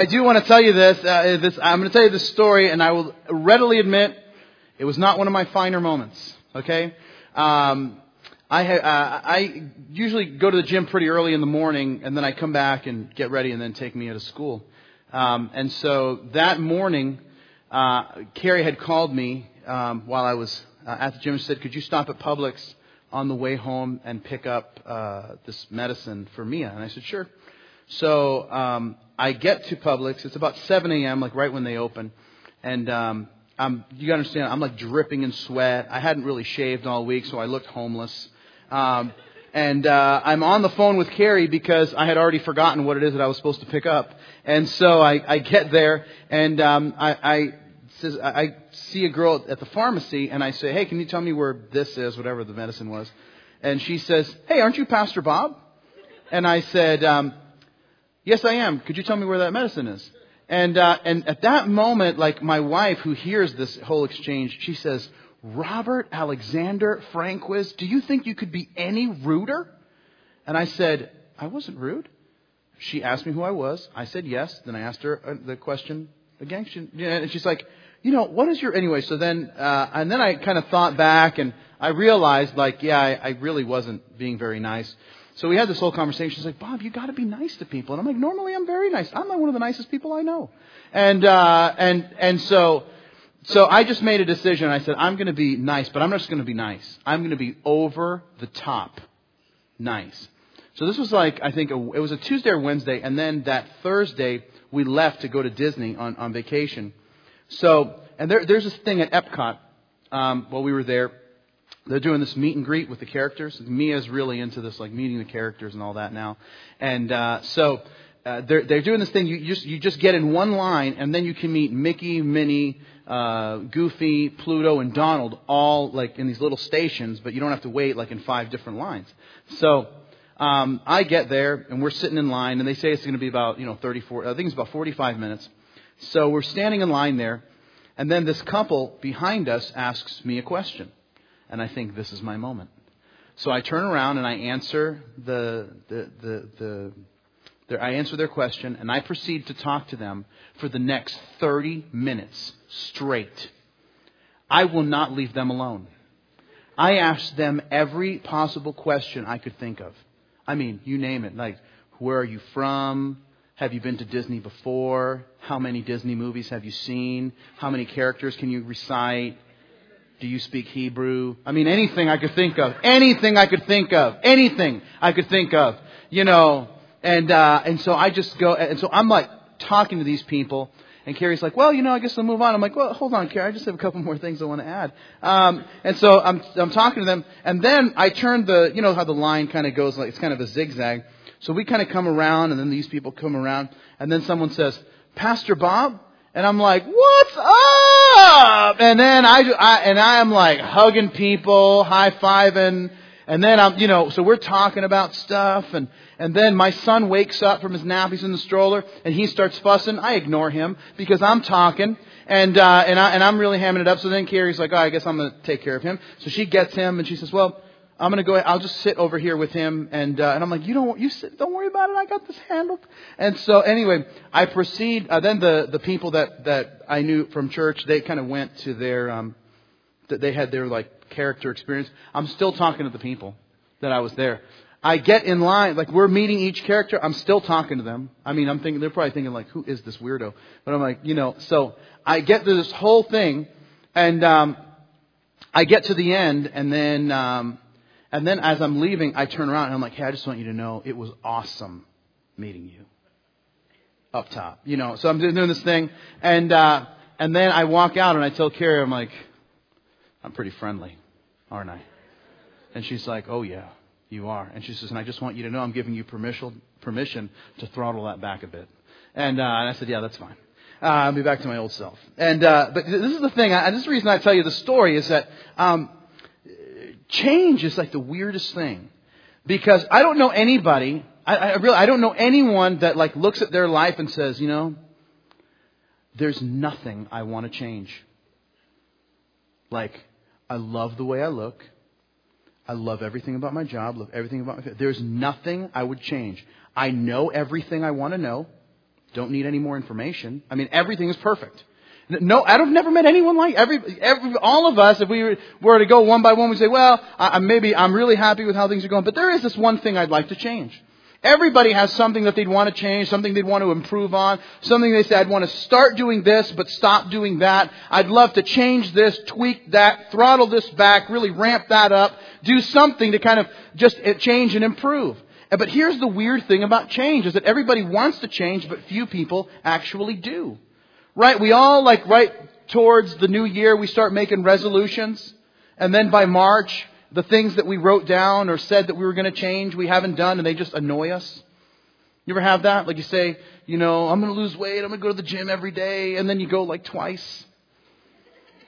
I do want to tell you this. Uh, this I'm going to tell you this story, and I will readily admit it was not one of my finer moments. Okay, um, I ha- uh, I usually go to the gym pretty early in the morning, and then I come back and get ready, and then take me to school. Um, and so that morning, uh, Carrie had called me um, while I was uh, at the gym and said, "Could you stop at Publix on the way home and pick up uh, this medicine for Mia?" And I said, "Sure." So um, I get to Publix. It's about 7 a.m., like right when they open, and um, I'm, you understand, I'm like dripping in sweat. I hadn't really shaved all week, so I looked homeless. Um, and uh, I'm on the phone with Carrie because I had already forgotten what it is that I was supposed to pick up. And so I, I get there, and um, I, I says I see a girl at the pharmacy, and I say, "Hey, can you tell me where this is, whatever the medicine was?" And she says, "Hey, aren't you Pastor Bob?" And I said, um, "Yes, I am. Could you tell me where that medicine is?" And uh, and at that moment, like my wife, who hears this whole exchange, she says, "Robert Alexander Franquist, do you think you could be any ruder?" And I said, "I wasn't rude." She asked me who I was. I said yes. Then I asked her uh, the question again. And she's like, you know, what is your anyway? So then, uh, and then I kind of thought back and I realized, like, yeah, I, I really wasn't being very nice. So we had this whole conversation. She's like, Bob, you got to be nice to people. And I'm like, normally I'm very nice. I'm not one of the nicest people I know. And uh, and and so so I just made a decision. I said, I'm going to be nice, but I'm not just going to be nice. I'm going to be over the top nice. So this was like I think a, it was a Tuesday or Wednesday, and then that Thursday we left to go to Disney on on vacation. So and there, there's this thing at Epcot um, while we were there. They're doing this meet and greet with the characters. Mia's really into this, like meeting the characters and all that now. And uh, so uh, they're they're doing this thing. You just you just get in one line, and then you can meet Mickey, Minnie, uh, Goofy, Pluto, and Donald all like in these little stations, but you don't have to wait like in five different lines. So um, I get there, and we're sitting in line, and they say it's going to be about you know 34. I think it's about 45 minutes. So we're standing in line there, and then this couple behind us asks me a question, and I think this is my moment. So I turn around and I answer the the the, the their, I answer their question, and I proceed to talk to them for the next 30 minutes straight. I will not leave them alone. I ask them every possible question I could think of. I mean, you name it. Like, where are you from? Have you been to Disney before? How many Disney movies have you seen? How many characters can you recite? Do you speak Hebrew? I mean, anything I could think of. Anything I could think of. Anything I could think of. You know, and, uh, and so I just go, and so I'm like talking to these people, and Carrie's like, well, you know, I guess I'll move on. I'm like, well, hold on, Carrie, I just have a couple more things I want to add. Um, and so I'm, I'm talking to them, and then I turn the, you know how the line kind of goes, like it's kind of a zigzag. So we kind of come around, and then these people come around, and then someone says, Pastor Bob? And I'm like, what's up? And then I, I and I am like hugging people, high fiving, and then I'm, you know, so we're talking about stuff, and and then my son wakes up from his nap. He's in the stroller and he starts fussing. I ignore him because I'm talking and, uh, and, I, and I'm really hamming it up. So then Carrie's like, oh, I guess I'm to take care of him. So she gets him and she says, well, I'm to go, I'll just sit over here with him. And, uh, and I'm like, you don't, you sit, don't worry about it. I got this handled. And so anyway, I proceed, uh, then the, the people that, that I knew from church, they kind of went to their, um, that they had their like character experience. I'm still talking to the people that I was there. I get in line, like we're meeting each character, I'm still talking to them. I mean, I'm thinking, they're probably thinking like, who is this weirdo? But I'm like, you know, so I get through this whole thing, and, um, I get to the end, and then, um, and then as I'm leaving, I turn around and I'm like, hey, I just want you to know it was awesome meeting you. Up top. You know, so I'm doing this thing, and, uh, and then I walk out and I tell Carrie, I'm like, I'm pretty friendly, aren't I? And she's like, oh yeah. You are. And she says, and I just want you to know I'm giving you permission, permission to throttle that back a bit. And, uh, and I said, yeah, that's fine. Uh, I'll be back to my old self. And, uh, but this is the thing, and this is the reason I tell you the story is that, um, change is like the weirdest thing. Because I don't know anybody, I, I really, I don't know anyone that like looks at their life and says, you know, there's nothing I want to change. Like, I love the way I look. I love everything about my job, love everything about my family. There's nothing I would change. I know everything I want to know. Don't need any more information. I mean, everything is perfect. No, I've never met anyone like every, every, all of us. If we were to go one by one, we say, "Well, I, maybe I'm really happy with how things are going, but there is this one thing I'd like to change." Everybody has something that they'd want to change, something they'd want to improve on, something they say, I'd want to start doing this, but stop doing that. I'd love to change this, tweak that, throttle this back, really ramp that up, do something to kind of just uh, change and improve. But here's the weird thing about change is that everybody wants to change, but few people actually do. Right? We all like right towards the new year, we start making resolutions. And then by March, the things that we wrote down or said that we were going to change, we haven't done, and they just annoy us. You ever have that? Like you say, you know, I'm going to lose weight, I'm going to go to the gym every day, and then you go like twice.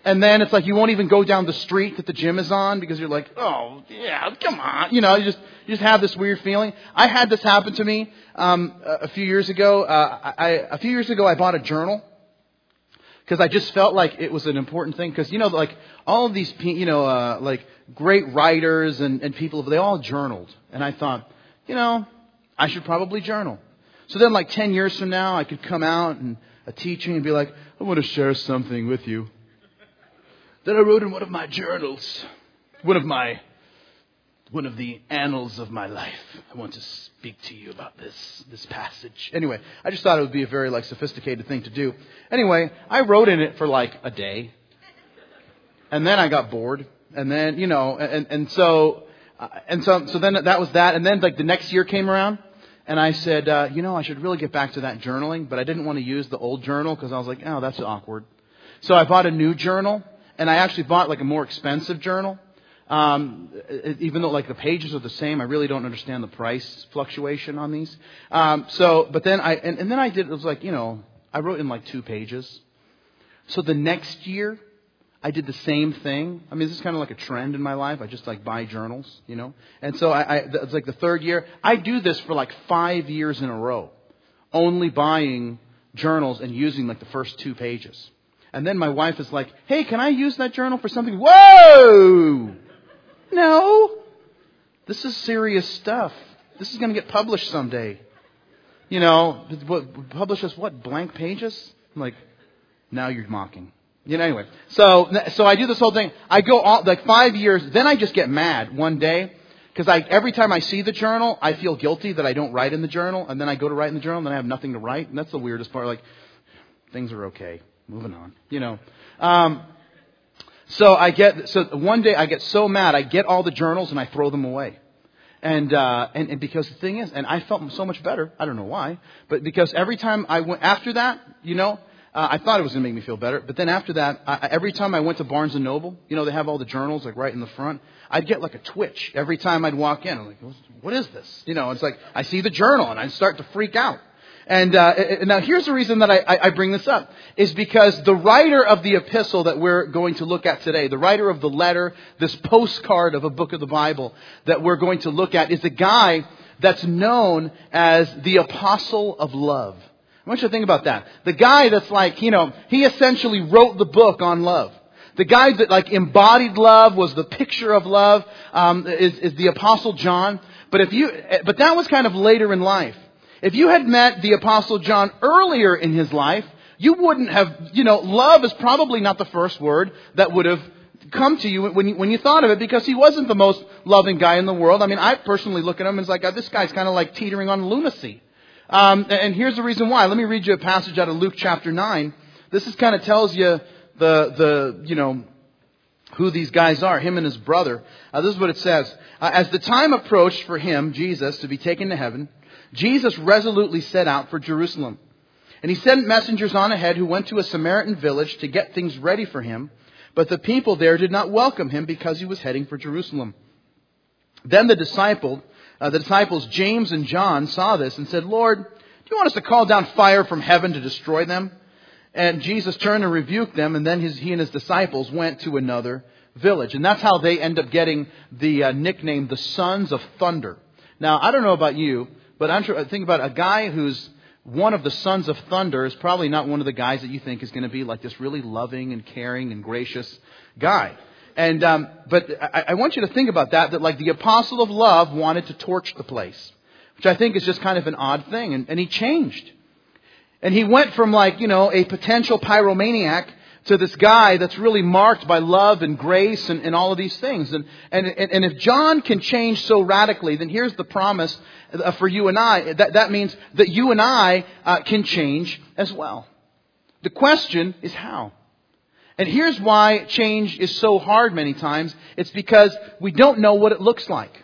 And then it's like you won't even go down the street that the gym is on because you're like, oh yeah, come on, you know, you just you just have this weird feeling. I had this happen to me um, a few years ago. Uh, I, a few years ago, I bought a journal because I just felt like it was an important thing. Because you know, like all of these, you know, uh, like great writers and, and people, they all journaled. And I thought, you know, I should probably journal. So then, like 10 years from now, I could come out and a teaching and be like, I want to share something with you that I wrote in one of my journals, one of my one of the annals of my life. I want to speak to you about this this passage. Anyway, I just thought it would be a very like sophisticated thing to do. Anyway, I wrote in it for like a day. And then I got bored and then you know, and and so uh, and so so then that was that, and then like the next year came around, and I said, uh, you know, I should really get back to that journaling, but I didn't want to use the old journal because I was like, oh, that's awkward. So I bought a new journal, and I actually bought like a more expensive journal. Um, even though like the pages are the same, I really don't understand the price fluctuation on these. Um, so, but then I and, and then I did. It was like you know, I wrote in like two pages. So the next year, I did the same thing. I mean, this is kind of like a trend in my life. I just like buy journals, you know. And so I, I it's like the third year. I do this for like five years in a row, only buying journals and using like the first two pages. And then my wife is like, "Hey, can I use that journal for something?" Whoa! No, this is serious stuff. This is going to get published someday. You know, what, publish as what? Blank pages? I'm like, now you're mocking. You know, anyway. So, so I do this whole thing. I go all, like five years, then I just get mad one day. Because I, every time I see the journal, I feel guilty that I don't write in the journal, and then I go to write in the journal, and then I have nothing to write, and that's the weirdest part. Like, things are okay, moving on, you know. Um, so I get, so one day I get so mad, I get all the journals and I throw them away. And, uh, and, and because the thing is, and I felt so much better, I don't know why, but because every time I went, after that, you know, uh, I thought it was going to make me feel better, but then after that, I, every time I went to Barnes and Noble, you know, they have all the journals like right in the front. I'd get like a twitch every time I'd walk in. I'm like, what is this? You know, it's like I see the journal and I start to freak out. And, uh, now here's the reason that I, I bring this up is because the writer of the epistle that we're going to look at today, the writer of the letter, this postcard of a book of the Bible that we're going to look at is a guy that's known as the apostle of love. I want you to think about that. The guy that's like, you know, he essentially wrote the book on love. The guy that like embodied love was the picture of love um, is, is the Apostle John. But if you, but that was kind of later in life. If you had met the Apostle John earlier in his life, you wouldn't have, you know, love is probably not the first word that would have come to you when you, when you thought of it because he wasn't the most loving guy in the world. I mean, I personally look at him and it's like, oh, this guy's kind of like teetering on lunacy. Um, and here's the reason why. Let me read you a passage out of Luke chapter 9. This is kind of tells you the, the, you know, who these guys are, him and his brother. Uh, this is what it says. Uh, As the time approached for him, Jesus, to be taken to heaven, Jesus resolutely set out for Jerusalem. And he sent messengers on ahead who went to a Samaritan village to get things ready for him. But the people there did not welcome him because he was heading for Jerusalem. Then the disciple, uh, the disciples James and John saw this and said, Lord, do you want us to call down fire from heaven to destroy them? And Jesus turned and rebuked them, and then his, he and his disciples went to another village. And that's how they end up getting the uh, nickname the Sons of Thunder. Now, I don't know about you, but I'm sure, think about a guy who's one of the sons of thunder is probably not one of the guys that you think is going to be like this really loving and caring and gracious guy. And um, but I, I want you to think about that. That like the apostle of love wanted to torch the place, which I think is just kind of an odd thing. And, and he changed. And he went from like, you know, a potential pyromaniac to this guy that's really marked by love and grace and, and all of these things. And, and, and if John can change so radically, then here's the promise uh, for you and I. That, that means that you and I uh, can change as well. The question is how? And here's why change is so hard many times. It's because we don't know what it looks like.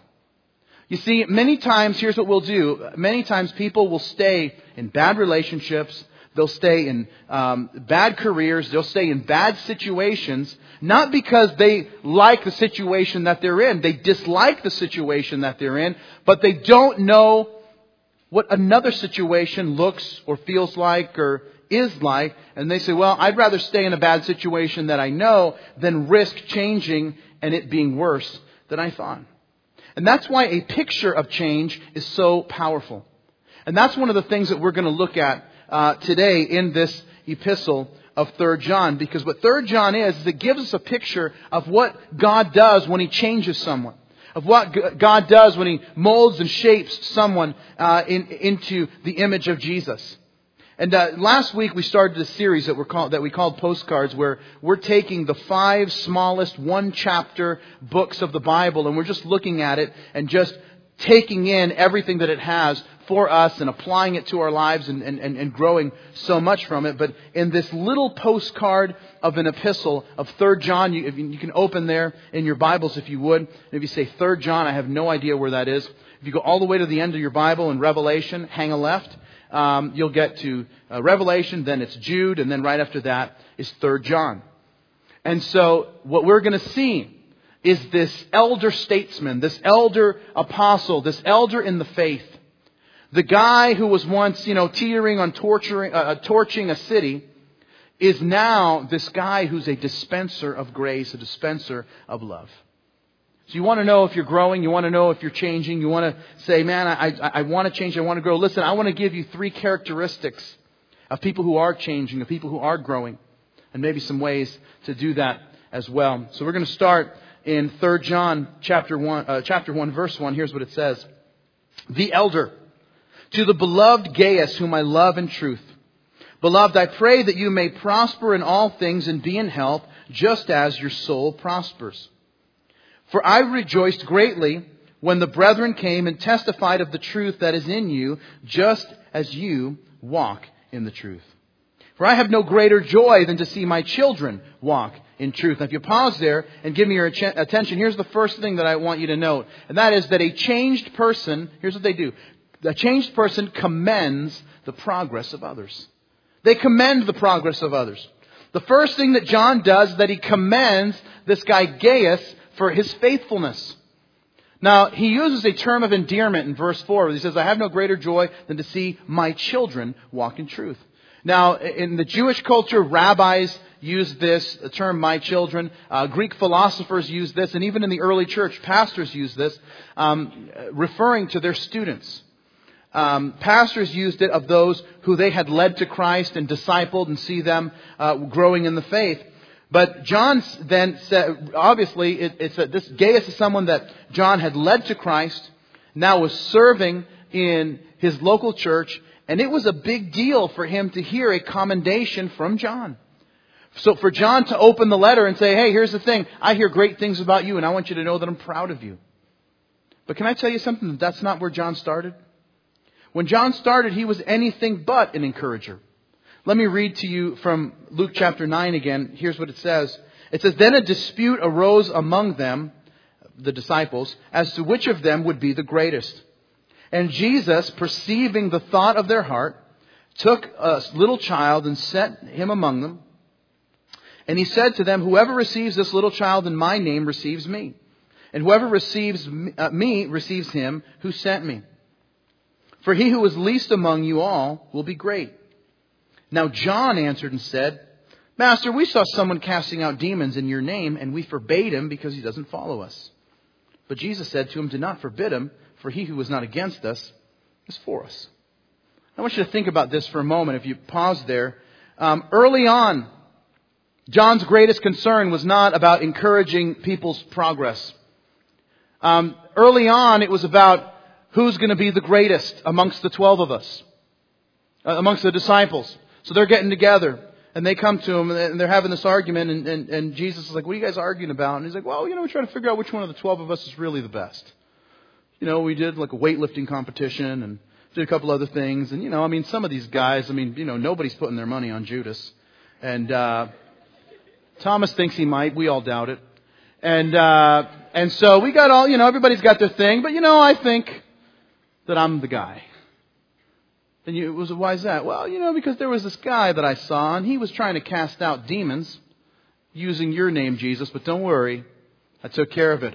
You see, many times, here's what we'll do. Many times people will stay in bad relationships. They'll stay in um, bad careers. They'll stay in bad situations, not because they like the situation that they're in. They dislike the situation that they're in, but they don't know what another situation looks or feels like or is like. And they say, well, I'd rather stay in a bad situation that I know than risk changing and it being worse than I thought. And that's why a picture of change is so powerful. And that's one of the things that we're going to look at uh, today in this epistle of 3 John. Because what 3 John is, is it gives us a picture of what God does when He changes someone. Of what God does when He molds and shapes someone uh, in, into the image of Jesus. And uh, last week we started a series that, we're called, that we called Postcards, where we're taking the five smallest one chapter books of the Bible and we're just looking at it and just taking in everything that it has for us and applying it to our lives and, and, and growing so much from it. But in this little postcard of an epistle of 3 John, you, you can open there in your Bibles if you would. If you say 3 John, I have no idea where that is. If you go all the way to the end of your Bible in Revelation, hang a left um, you'll get to uh, Revelation, then it's Jude, and then right after that is Third John. And so what we're going to see is this elder statesman, this elder apostle, this elder in the faith, the guy who was once, you know, teetering on torturing, uh, uh torching a city, is now this guy who's a dispenser of grace, a dispenser of love. So you want to know if you're growing, you want to know if you're changing, you want to say, man, I, I, I want to change, I want to grow. Listen, I want to give you three characteristics of people who are changing, of people who are growing, and maybe some ways to do that as well. So we're going to start in 3 John chapter 1, uh, chapter 1 verse 1. Here's what it says. The elder, to the beloved Gaius, whom I love in truth. Beloved, I pray that you may prosper in all things and be in health, just as your soul prospers. For I rejoiced greatly when the brethren came and testified of the truth that is in you, just as you walk in the truth. For I have no greater joy than to see my children walk in truth. Now, if you pause there and give me your attention, here's the first thing that I want you to note, and that is that a changed person, here's what they do. A changed person commends the progress of others. They commend the progress of others. The first thing that John does is that he commends this guy Gaius for his faithfulness. Now, he uses a term of endearment in verse 4 where he says, I have no greater joy than to see my children walk in truth. Now, in the Jewish culture, rabbis use this term my children. Uh, Greek philosophers use this, and even in the early church, pastors use this, um, referring to their students. Um, pastors used it of those who they had led to Christ and discipled and see them uh, growing in the faith. But John then said, obviously, it, it's a, this Gaius is someone that John had led to Christ, now was serving in his local church, and it was a big deal for him to hear a commendation from John. So for John to open the letter and say, hey, here's the thing, I hear great things about you, and I want you to know that I'm proud of you. But can I tell you something? That's not where John started. When John started, he was anything but an encourager. Let me read to you from Luke chapter 9 again. Here's what it says. It says, Then a dispute arose among them, the disciples, as to which of them would be the greatest. And Jesus, perceiving the thought of their heart, took a little child and set him among them. And he said to them, Whoever receives this little child in my name receives me. And whoever receives uh, me receives him who sent me. For he who is least among you all will be great. Now John answered and said, Master, we saw someone casting out demons in your name, and we forbade him because he doesn't follow us. But Jesus said to him, Do not forbid him, for he who is not against us is for us. I want you to think about this for a moment. If you pause there, um, early on, John's greatest concern was not about encouraging people's progress. Um, early on, it was about who's going to be the greatest amongst the twelve of us. uh, amongst the disciples. So they're getting together. And they come to him and they're having this argument, and, and, and Jesus is like, What are you guys arguing about? And he's like, Well, you know, we're trying to figure out which one of the 12 of us is really the best. You know, we did like a weightlifting competition and did a couple other things. And, you know, I mean, some of these guys, I mean, you know, nobody's putting their money on Judas. And uh, Thomas thinks he might. We all doubt it. And, uh, and so we got all, you know, everybody's got their thing. But, you know, I think that I'm the guy. And you, was, why is that? Well, you know, because there was this guy that I saw, and he was trying to cast out demons using your name, Jesus, but don't worry. I took care of it.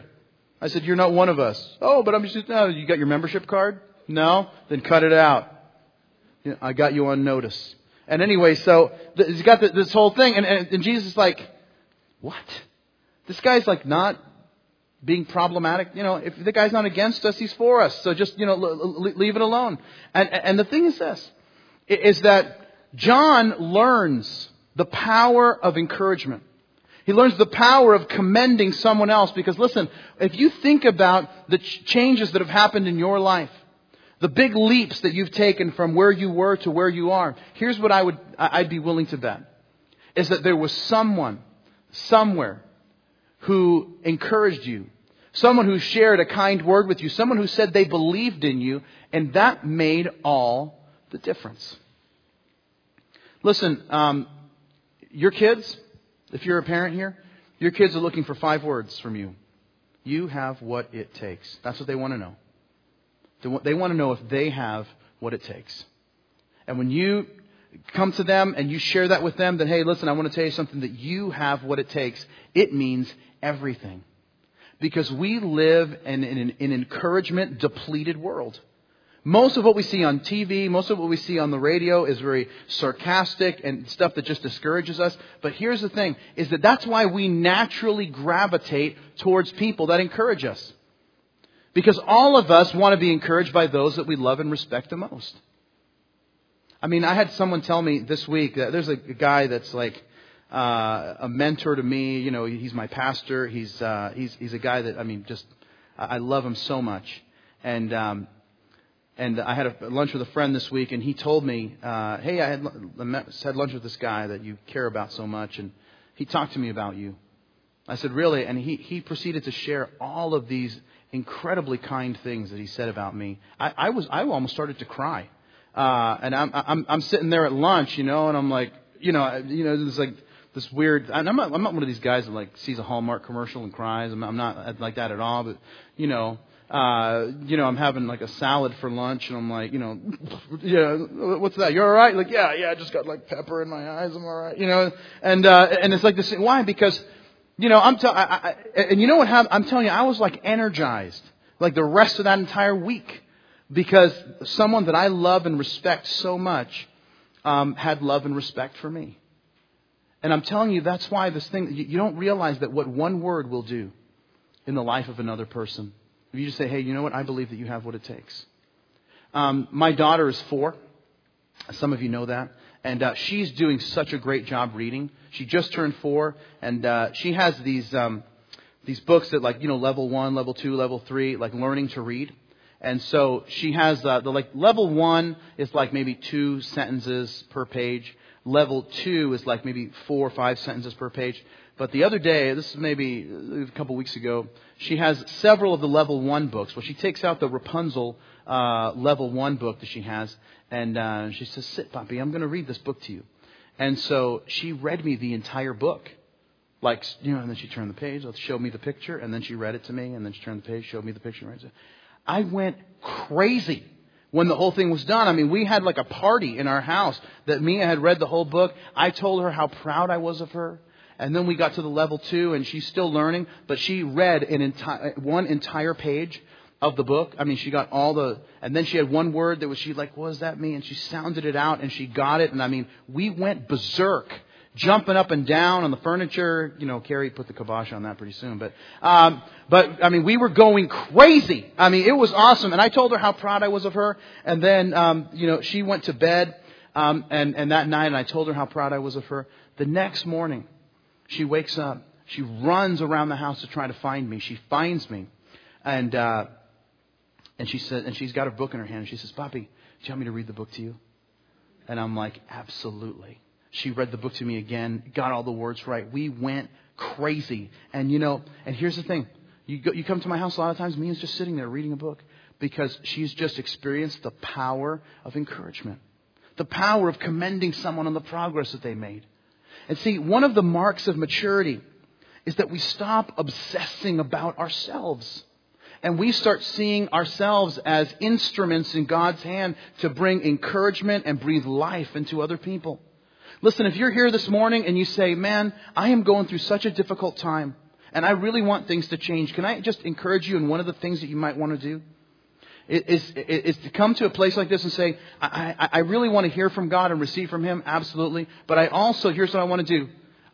I said, You're not one of us. Oh, but I'm just, no, you got your membership card? No? Then cut it out. I got you on notice. And anyway, so he's got this whole thing, and, and, and Jesus is like, What? This guy's like not being problematic. You know, if the guy's not against us, he's for us. So just, you know, leave it alone. And, and the thing is this, is that John learns the power of encouragement. He learns the power of commending someone else because listen, if you think about the changes that have happened in your life, the big leaps that you've taken from where you were to where you are, here's what I would, I'd be willing to bet. Is that there was someone, somewhere, who encouraged you, someone who shared a kind word with you, someone who said they believed in you, and that made all the difference. Listen, um, your kids, if you're a parent here, your kids are looking for five words from you. You have what it takes. That's what they want to know. They want to know if they have what it takes. And when you come to them and you share that with them, then, hey, listen, I want to tell you something that you have what it takes, it means everything. Because we live in, in an encouragement depleted world. Most of what we see on TV, most of what we see on the radio is very sarcastic and stuff that just discourages us. But here's the thing, is that that's why we naturally gravitate towards people that encourage us. Because all of us want to be encouraged by those that we love and respect the most. I mean, I had someone tell me this week that there's a guy that's like, uh, a mentor to me. You know, he's my pastor. He's uh, he's he's a guy that I mean, just I love him so much. And um, and I had a lunch with a friend this week, and he told me, uh, "Hey, I had had lunch with this guy that you care about so much, and he talked to me about you." I said, "Really?" And he he proceeded to share all of these incredibly kind things that he said about me. I, I was I almost started to cry, uh, and I'm I'm I'm sitting there at lunch, you know, and I'm like, you know, you know, it's like this weird. And I'm not. I'm not one of these guys that like sees a Hallmark commercial and cries. I'm, I'm not like that at all. But you know, uh, you know, I'm having like a salad for lunch, and I'm like, you know, yeah, what's that? You're all right? Like, yeah, yeah. I just got like pepper in my eyes. I'm all right. You know, and uh, and it's like this. Why? Because, you know, I'm. T- I, I, and you know what happened? I'm telling you, I was like energized, like the rest of that entire week, because someone that I love and respect so much um, had love and respect for me. And I'm telling you, that's why this thing, you don't realize that what one word will do in the life of another person. If you just say, hey, you know what? I believe that you have what it takes. Um, my daughter is four. Some of you know that. And uh, she's doing such a great job reading. She just turned four, and uh, she has these um, these books that like you know level one, level two, level three, like learning to read. And so she has uh, the like level one is like maybe two sentences per page. Level two is like maybe four or five sentences per page. But the other day, this is maybe a couple weeks ago, she has several of the level one books. Well, she takes out the Rapunzel uh, level one book that she has, and uh, she says, "Sit, Poppy. I'm going to read this book to you." And so she read me the entire book, like you know. And then she turned the page, showed me the picture, and then she read it to me, and then she turned the page, showed me the picture. And I went crazy when the whole thing was done. I mean, we had like a party in our house that Mia had read the whole book. I told her how proud I was of her. And then we got to the level two and she's still learning, but she read an enti- one entire page of the book. I mean, she got all the, and then she had one word that was, she like, what does that mean? And she sounded it out and she got it. And I mean, we went berserk jumping up and down on the furniture. You know, Carrie put the kibosh on that pretty soon. But, um, but I mean, we were going crazy. I mean, it was awesome. And I told her how proud I was of her. And then, um, you know, she went to bed. Um, and, and that night, and I told her how proud I was of her. The next morning, she wakes up. She runs around the house to try to find me. She finds me. And, uh, and she said, and she's got her book in her hand. And she says, Poppy, do you want me to read the book to you? And I'm like, absolutely. She read the book to me again, got all the words right. We went crazy. And you know, and here's the thing. You, go, you come to my house a lot of times, Mia's just sitting there reading a book because she's just experienced the power of encouragement. The power of commending someone on the progress that they made. And see, one of the marks of maturity is that we stop obsessing about ourselves. And we start seeing ourselves as instruments in God's hand to bring encouragement and breathe life into other people. Listen, if you're here this morning and you say, man, I am going through such a difficult time and I really want things to change, can I just encourage you in one of the things that you might want to do? Is, is, is to come to a place like this and say, I, I, I really want to hear from God and receive from Him, absolutely. But I also, here's what I want to do.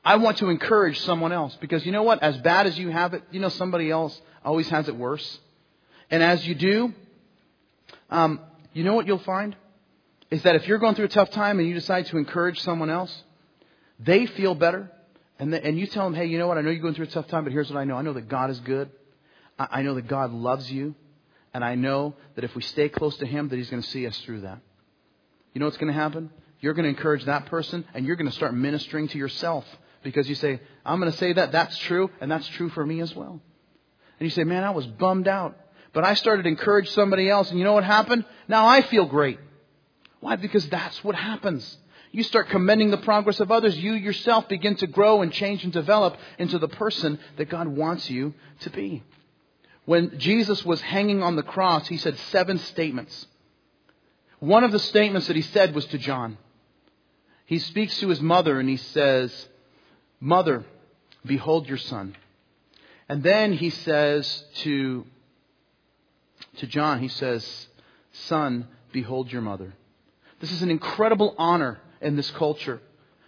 I want to encourage someone else because you know what? As bad as you have it, you know somebody else always has it worse. And as you do, um, you know what you'll find? Is that if you're going through a tough time and you decide to encourage someone else, they feel better. And, the, and you tell them, hey, you know what? I know you're going through a tough time, but here's what I know. I know that God is good. I, I know that God loves you. And I know that if we stay close to Him, that He's going to see us through that. You know what's going to happen? You're going to encourage that person and you're going to start ministering to yourself because you say, I'm going to say that, that's true, and that's true for me as well. And you say, man, I was bummed out. But I started to encourage somebody else, and you know what happened? Now I feel great. Why? Because that's what happens. You start commending the progress of others. You yourself begin to grow and change and develop into the person that God wants you to be. When Jesus was hanging on the cross, he said seven statements. One of the statements that he said was to John. He speaks to his mother and he says, Mother, behold your son. And then he says to, to John, he says, Son, behold your mother. This is an incredible honor in this culture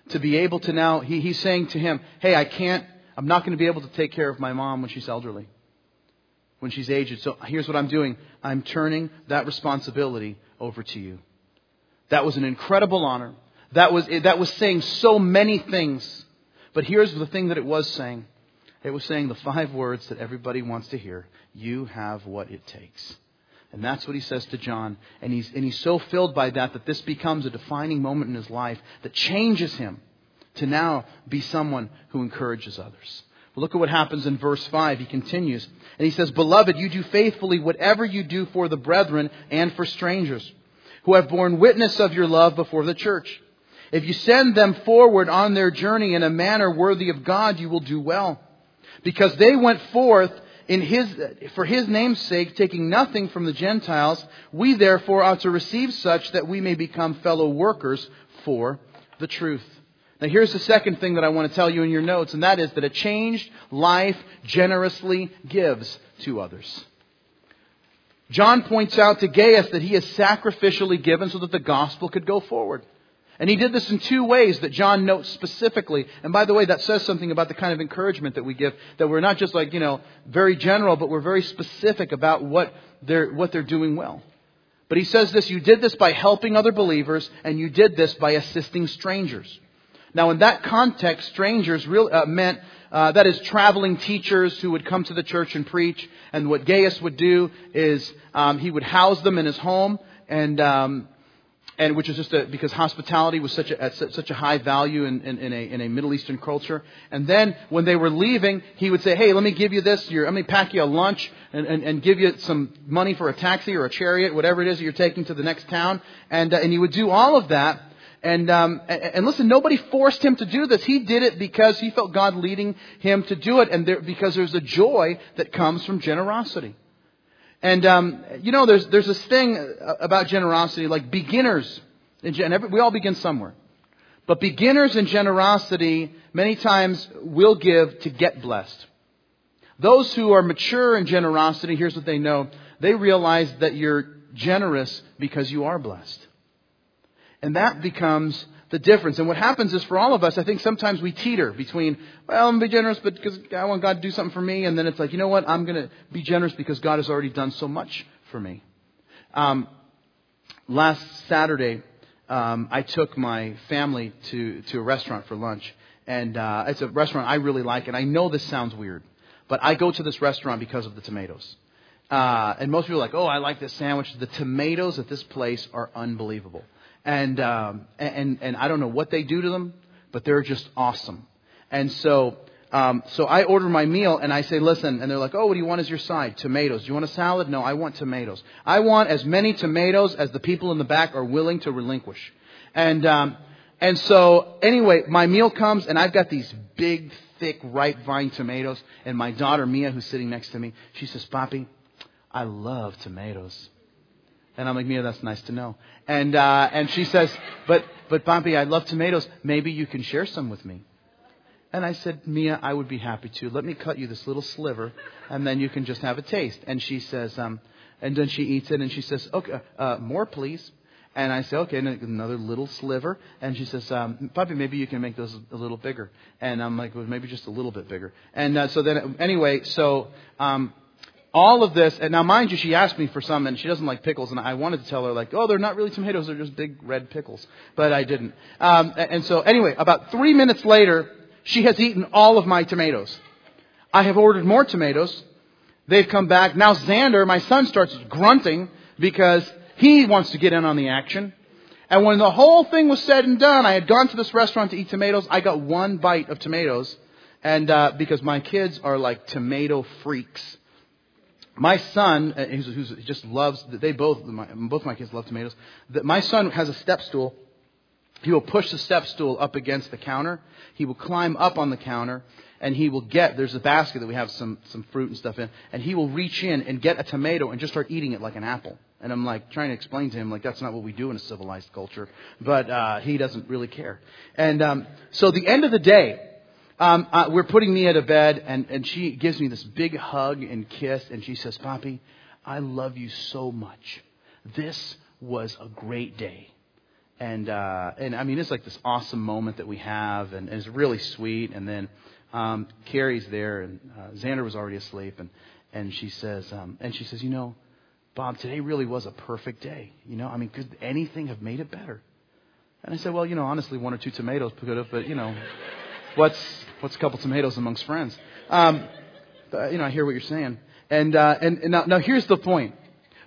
to be able to now, he, he's saying to him, Hey, I can't, I'm not going to be able to take care of my mom when she's elderly, when she's aged. So here's what I'm doing I'm turning that responsibility over to you. That was an incredible honor. That was, that was saying so many things. But here's the thing that it was saying it was saying the five words that everybody wants to hear You have what it takes. And that's what he says to John. And he's, and he's so filled by that that this becomes a defining moment in his life that changes him to now be someone who encourages others. Look at what happens in verse 5. He continues. And he says, Beloved, you do faithfully whatever you do for the brethren and for strangers, who have borne witness of your love before the church. If you send them forward on their journey in a manner worthy of God, you will do well. Because they went forth in his, for his name's sake, taking nothing from the Gentiles, we therefore ought to receive such that we may become fellow workers for the truth. Now here's the second thing that I want to tell you in your notes, and that is that a changed life generously gives to others. John points out to Gaius that he is sacrificially given so that the gospel could go forward. And he did this in two ways that John notes specifically. And by the way, that says something about the kind of encouragement that we give, that we're not just like, you know, very general, but we're very specific about what they're, what they're doing well. But he says this, you did this by helping other believers, and you did this by assisting strangers. Now, in that context, strangers real, uh, meant uh, that is traveling teachers who would come to the church and preach. And what Gaius would do is um, he would house them in his home, and um, and which is just a, because hospitality was such a, at such a high value in, in, in, a, in a Middle Eastern culture. And then when they were leaving, he would say, hey, let me give you this, your, let me pack you a lunch and, and, and give you some money for a taxi or a chariot, whatever it is that you're taking to the next town. And, uh, and he would do all of that. And, um, and, and listen, nobody forced him to do this. He did it because he felt God leading him to do it, and there, because there's a joy that comes from generosity. And um, you know, there's there's this thing about generosity, like beginners. We all begin somewhere, but beginners in generosity many times will give to get blessed. Those who are mature in generosity, here's what they know: they realize that you're generous because you are blessed, and that becomes the difference. And what happens is for all of us, I think sometimes we teeter between, well, I'm going to be generous because I want God to do something for me. And then it's like, you know what? I'm going to be generous because God has already done so much for me. Um, last Saturday, um, I took my family to, to a restaurant for lunch. And uh, it's a restaurant I really like. And I know this sounds weird, but I go to this restaurant because of the tomatoes. Uh, and most people are like, oh, I like this sandwich. The tomatoes at this place are unbelievable. And, um, and, and I don't know what they do to them, but they're just awesome. And so, um, so I order my meal and I say, listen, and they're like, oh, what do you want as your side? Tomatoes. Do you want a salad? No, I want tomatoes. I want as many tomatoes as the people in the back are willing to relinquish. And, um, and so anyway, my meal comes and I've got these big, thick, ripe vine tomatoes. And my daughter Mia, who's sitting next to me, she says, Papi, I love tomatoes. And I'm like, Mia, that's nice to know. And, uh, and she says, but, but Papi, I love tomatoes. Maybe you can share some with me. And I said, Mia, I would be happy to. Let me cut you this little sliver, and then you can just have a taste. And she says, um, and then she eats it, and she says, okay, uh, more, please. And I say, okay, another little sliver. And she says, um, Papi, maybe you can make those a little bigger. And I'm like, well, maybe just a little bit bigger. And uh, so then, anyway, so um, all of this, and now mind you, she asked me for some, and she doesn't like pickles, and I wanted to tell her like, oh, they're not really tomatoes, they're just big red pickles, but I didn't. Um, and so anyway, about three minutes later, she has eaten all of my tomatoes. I have ordered more tomatoes. They've come back. Now Xander, my son, starts grunting because he wants to get in on the action. And when the whole thing was said and done, I had gone to this restaurant to eat tomatoes. I got one bite of tomatoes, and uh, because my kids are like tomato freaks. My son, uh, who's, just loves, they both, my, both my kids love tomatoes. My son has a step stool. He will push the step stool up against the counter. He will climb up on the counter and he will get, there's a basket that we have some, some fruit and stuff in, and he will reach in and get a tomato and just start eating it like an apple. And I'm like trying to explain to him, like, that's not what we do in a civilized culture. But uh, he doesn't really care. And um, so the end of the day, um, uh, we're putting Mia to bed, and, and she gives me this big hug and kiss, and she says, Papi, I love you so much. This was a great day. And, uh, and I mean, it's like this awesome moment that we have, and, and it's really sweet. And then um, Carrie's there, and uh, Xander was already asleep, and, and she says, um, and she says, you know, Bob, today really was a perfect day. You know, I mean, could anything have made it better? And I said, well, you know, honestly, one or two tomatoes could have, but you know, what's what's a couple tomatoes amongst friends? Um, you know, I hear what you're saying. And uh, and, and now, now here's the point.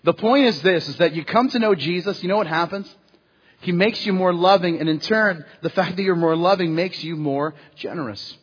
The point is this: is that you come to know Jesus. You know what happens? He makes you more loving, and in turn, the fact that you're more loving makes you more generous.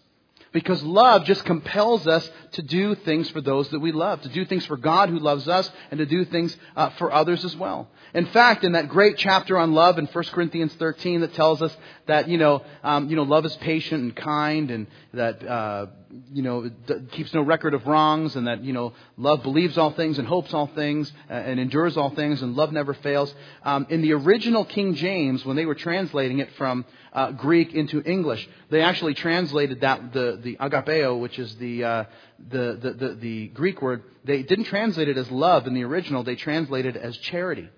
Because love just compels us to do things for those that we love, to do things for God who loves us, and to do things uh, for others as well. In fact, in that great chapter on love in 1 Corinthians 13 that tells us that, you know, um, you know, love is patient and kind and that, uh, you know, keeps no record of wrongs and that, you know, love believes all things and hopes all things uh, and endures all things and love never fails. Um, in the original King James, when they were translating it from uh, Greek into English, they actually translated that, the, the agapeo, which is the, uh, the, the, the, the Greek word, they didn't translate it as love in the original, they translated it as charity.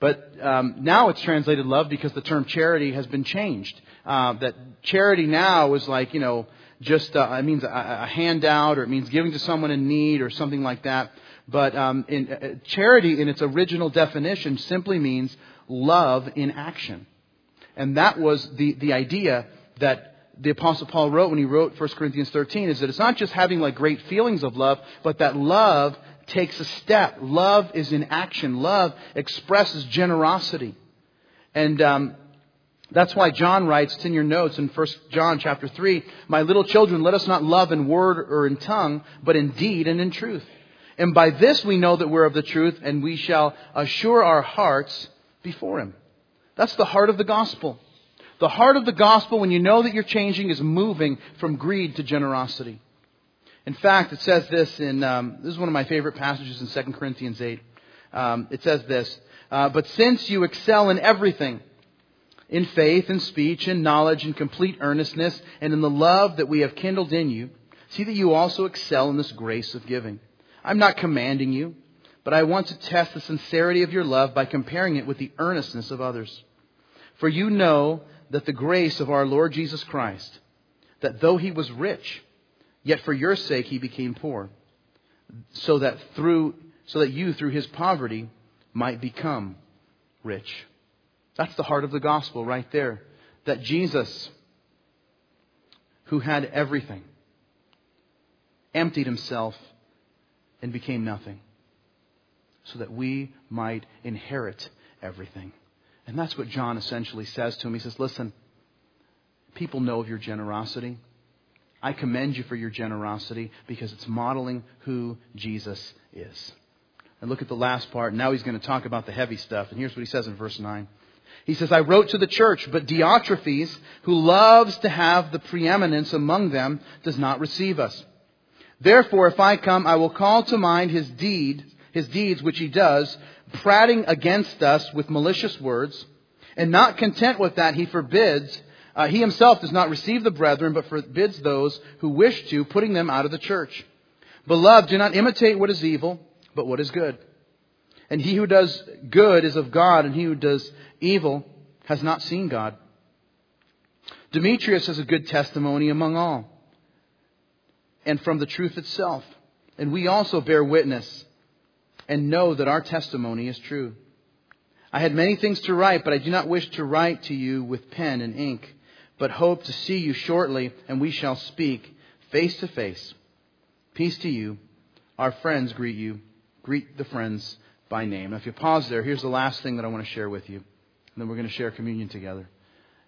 But um, now it's translated love because the term charity has been changed. Uh, that charity now is like, you know, just uh, it means a, a, handout or it means giving to someone in need or something like that. But um, in, uh, charity, in its original definition, simply means love in action. And that was the, the idea that the apostle Paul wrote when he wrote 1 Corinthians 13 is that it's not just having like great feelings of love, but that love takes a step. Love is in action. Love expresses generosity. And um, that's why John writes, it's in your notes in 1 John chapter 3, My little children, let us not love in word or in tongue, but in deed and in truth. And by this we know that we're of the truth, and we shall assure our hearts before Him. That's the heart of the gospel. The heart of the gospel, when you know that you're changing, is moving from greed to generosity. In fact, it says this in, um, this is one of my favorite passages in 2 Corinthians 8. Um, it says this, uh, But since you excel in everything, in faith and speech and knowledge and complete earnestness and in the love that we have kindled in you, see that you also excel in this grace of giving. I'm not commanding you, but I want to test the sincerity of your love by comparing it with the earnestness of others. For you know that the grace of our Lord Jesus Christ, that though he was rich, Yet for your sake he became poor, so that through so that you through his poverty might become rich. That's the heart of the gospel right there. That Jesus, who had everything, emptied himself and became nothing, so that we might inherit everything. And that's what John essentially says to him. He says, Listen, people know of your generosity. I commend you for your generosity because it's modeling who Jesus is. And look at the last part. Now he's going to talk about the heavy stuff. And here's what he says in verse 9. He says, I wrote to the church, but Diotrephes, who loves to have the preeminence among them, does not receive us. Therefore, if I come, I will call to mind his deed, his deeds which he does, prating against us with malicious words. And not content with that, he forbids, uh, he himself does not receive the brethren, but forbids those who wish to, putting them out of the church. Beloved, do not imitate what is evil, but what is good. And he who does good is of God, and he who does evil has not seen God. Demetrius has a good testimony among all, and from the truth itself. And we also bear witness and know that our testimony is true. I had many things to write, but I do not wish to write to you with pen and ink, but hope to see you shortly, and we shall speak face to face. Peace to you. Our friends greet you. Greet the friends by name. Now, if you pause there, here's the last thing that I want to share with you. And then we're going to share communion together.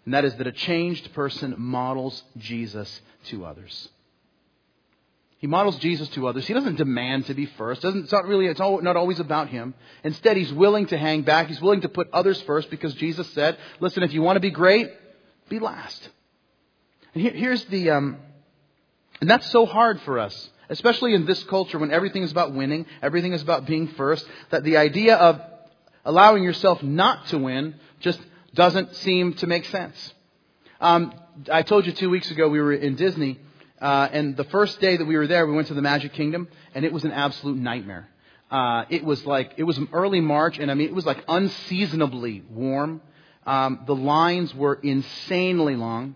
And that is that a changed person models Jesus to others. He models Jesus to others. He doesn't demand to be first. Doesn't, it's not really, it's all, not always about him. Instead, he's willing to hang back. He's willing to put others first because Jesus said, listen, if you want to be great, be last. And here, here's the, um, and that's so hard for us especially in this culture when everything is about winning, everything is about being first, that the idea of allowing yourself not to win just doesn't seem to make sense. Um, I told you two weeks ago we were in Disney, uh, and the first day that we were there, we went to the Magic Kingdom, and it was an absolute nightmare. Uh, it was like it was early March, and I mean it was like unseasonably warm. Um, the lines were insanely long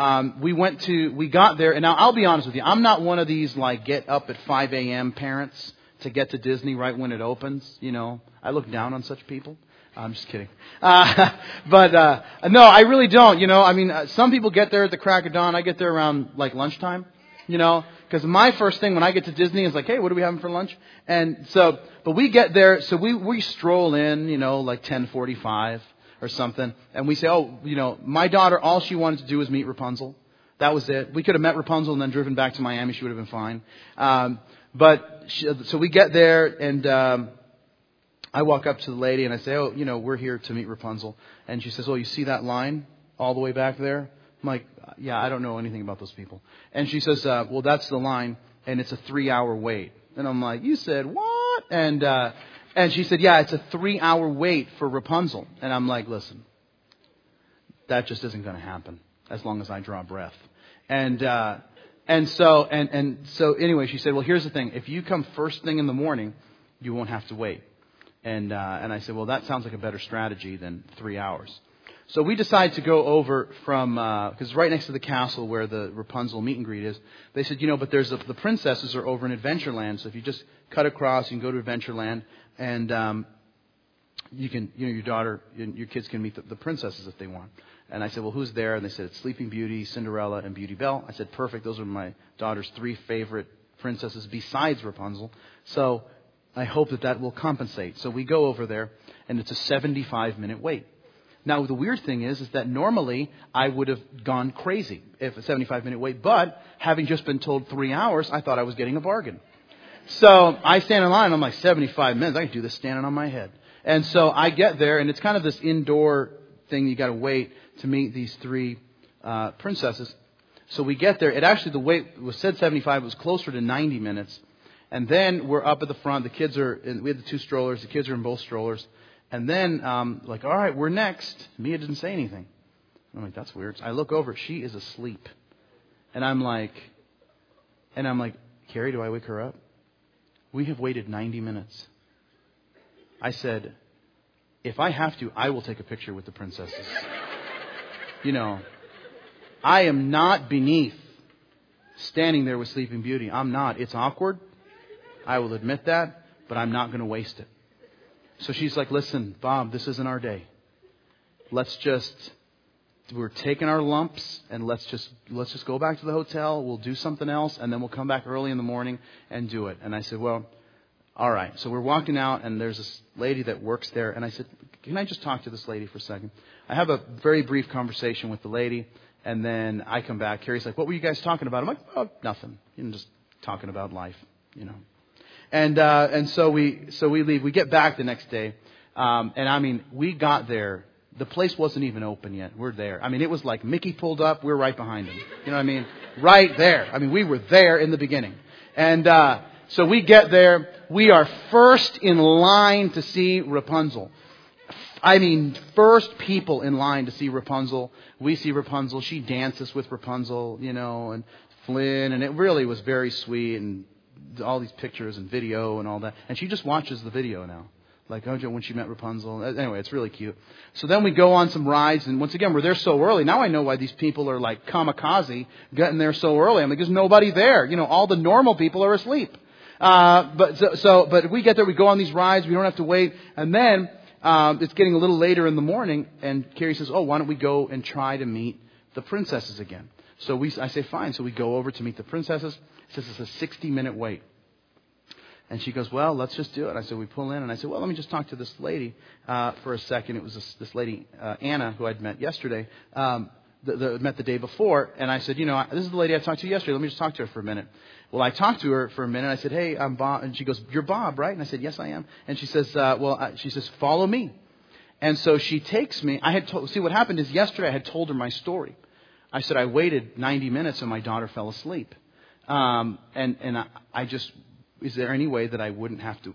um, we went to, we got there, and now I'll be honest with you, I'm not one of these like get up at 5 a.m. parents to get to Disney right when it opens. You know, I look down on such people. I'm just kidding. Uh, but uh, no, I really don't. You know, I mean, uh, some people get there at the crack of dawn. I get there around like lunchtime. You know, because my first thing when I get to Disney is like, hey, what are we having for lunch? And so, but we get there, so we we stroll in, you know, like 10:45 or something, and we say, oh, you know, my daughter, all she wanted to do was meet Rapunzel. That was it. We could have met Rapunzel and then driven back to Miami. She would have been fine. Um, but she, so we get there, and um, I walk up to the lady and I say, oh, you know, we're here to meet Rapunzel. And she says, oh, you see that line all the way back there? I'm like, yeah, I don't know anything about those people. And she says, uh, well, that's the line, and it's a three-hour wait. And I'm like, you said what? And uh, and she said, Yeah, it's a three hour wait for Rapunzel. And I'm like, Listen, that just isn't going to happen as long as I draw breath. And, uh, and so, and, and so anyway, she said, Well, here's the thing. If you come first thing in the morning, you won't have to wait. And, uh, and I said, Well, that sounds like a better strategy than three hours. So we decided to go over from, because uh, right next to the castle where the Rapunzel meet and greet is, they said, you know, but there's a, the princesses are over in Adventureland, so if you just cut across, can go to Adventureland, and um, you can, you know, your daughter, your kids can meet the, the princesses if they want. And I said, well, who's there? And they said, it's Sleeping Beauty, Cinderella, and Beauty Belle. I said, perfect. Those are my daughter's three favorite princesses besides Rapunzel. So I hope that that will compensate. So we go over there, and it's a 75 minute wait. Now, the weird thing is, is that normally I would have gone crazy if a 75 minute wait, but having just been told three hours, I thought I was getting a bargain. So I stand in line. I'm like 75 minutes. I can do this standing on my head. And so I get there, and it's kind of this indoor thing. You got to wait to meet these three uh, princesses. So we get there. It actually the wait was said 75. It was closer to 90 minutes. And then we're up at the front. The kids are. In, we had the two strollers. The kids are in both strollers. And then um, like, all right, we're next. Mia didn't say anything. I'm like, that's weird. I look over. She is asleep. And I'm like, and I'm like, Carrie, do I wake her up? We have waited 90 minutes. I said, if I have to, I will take a picture with the princesses. you know, I am not beneath standing there with Sleeping Beauty. I'm not. It's awkward. I will admit that, but I'm not going to waste it. So she's like, listen, Bob, this isn't our day. Let's just we're taking our lumps and let's just let's just go back to the hotel. We'll do something else and then we'll come back early in the morning and do it. And I said, well, all right. So we're walking out and there's this lady that works there and I said, can I just talk to this lady for a second? I have a very brief conversation with the lady, and then I come back. Carrie's like, what were you guys talking about? I'm like, oh, nothing. You know, just talking about life, you know. And, uh, and so we, so we leave. We get back the next day. Um, and I mean, we got there. The place wasn't even open yet. We're there. I mean, it was like Mickey pulled up. We're right behind him. You know what I mean? Right there. I mean, we were there in the beginning. And, uh, so we get there. We are first in line to see Rapunzel. I mean, first people in line to see Rapunzel. We see Rapunzel. She dances with Rapunzel, you know, and Flynn, and it really was very sweet, and all these pictures and video and all that. And she just watches the video now. Like Ojo when she met Rapunzel. Anyway, it's really cute. So then we go on some rides, and once again, we're there so early. Now I know why these people are like kamikaze getting there so early. I'm like, there's nobody there. You know, all the normal people are asleep. Uh, but so, so, but we get there, we go on these rides, we don't have to wait, and then um, it's getting a little later in the morning, and Carrie says, "Oh, why don't we go and try to meet the princesses again?" So we, I say, "Fine." So we go over to meet the princesses. It says it's a 60-minute wait. And she goes, well, let's just do it. I said, we pull in. And I said, well, let me just talk to this lady uh, for a second. It was this, this lady, uh, Anna, who I'd met yesterday, um, the, the, met the day before. And I said, you know, this is the lady I talked to yesterday. Let me just talk to her for a minute. Well, I talked to her for a minute. I said, "Hey, I'm Bob," and she goes, "You're Bob, right?" And I said, "Yes, I am." And she says, uh, "Well," uh, she says, "Follow me." And so she takes me. I had told, see what happened is yesterday I had told her my story. I said I waited 90 minutes and my daughter fell asleep. Um, and and I, I just, is there any way that I wouldn't have to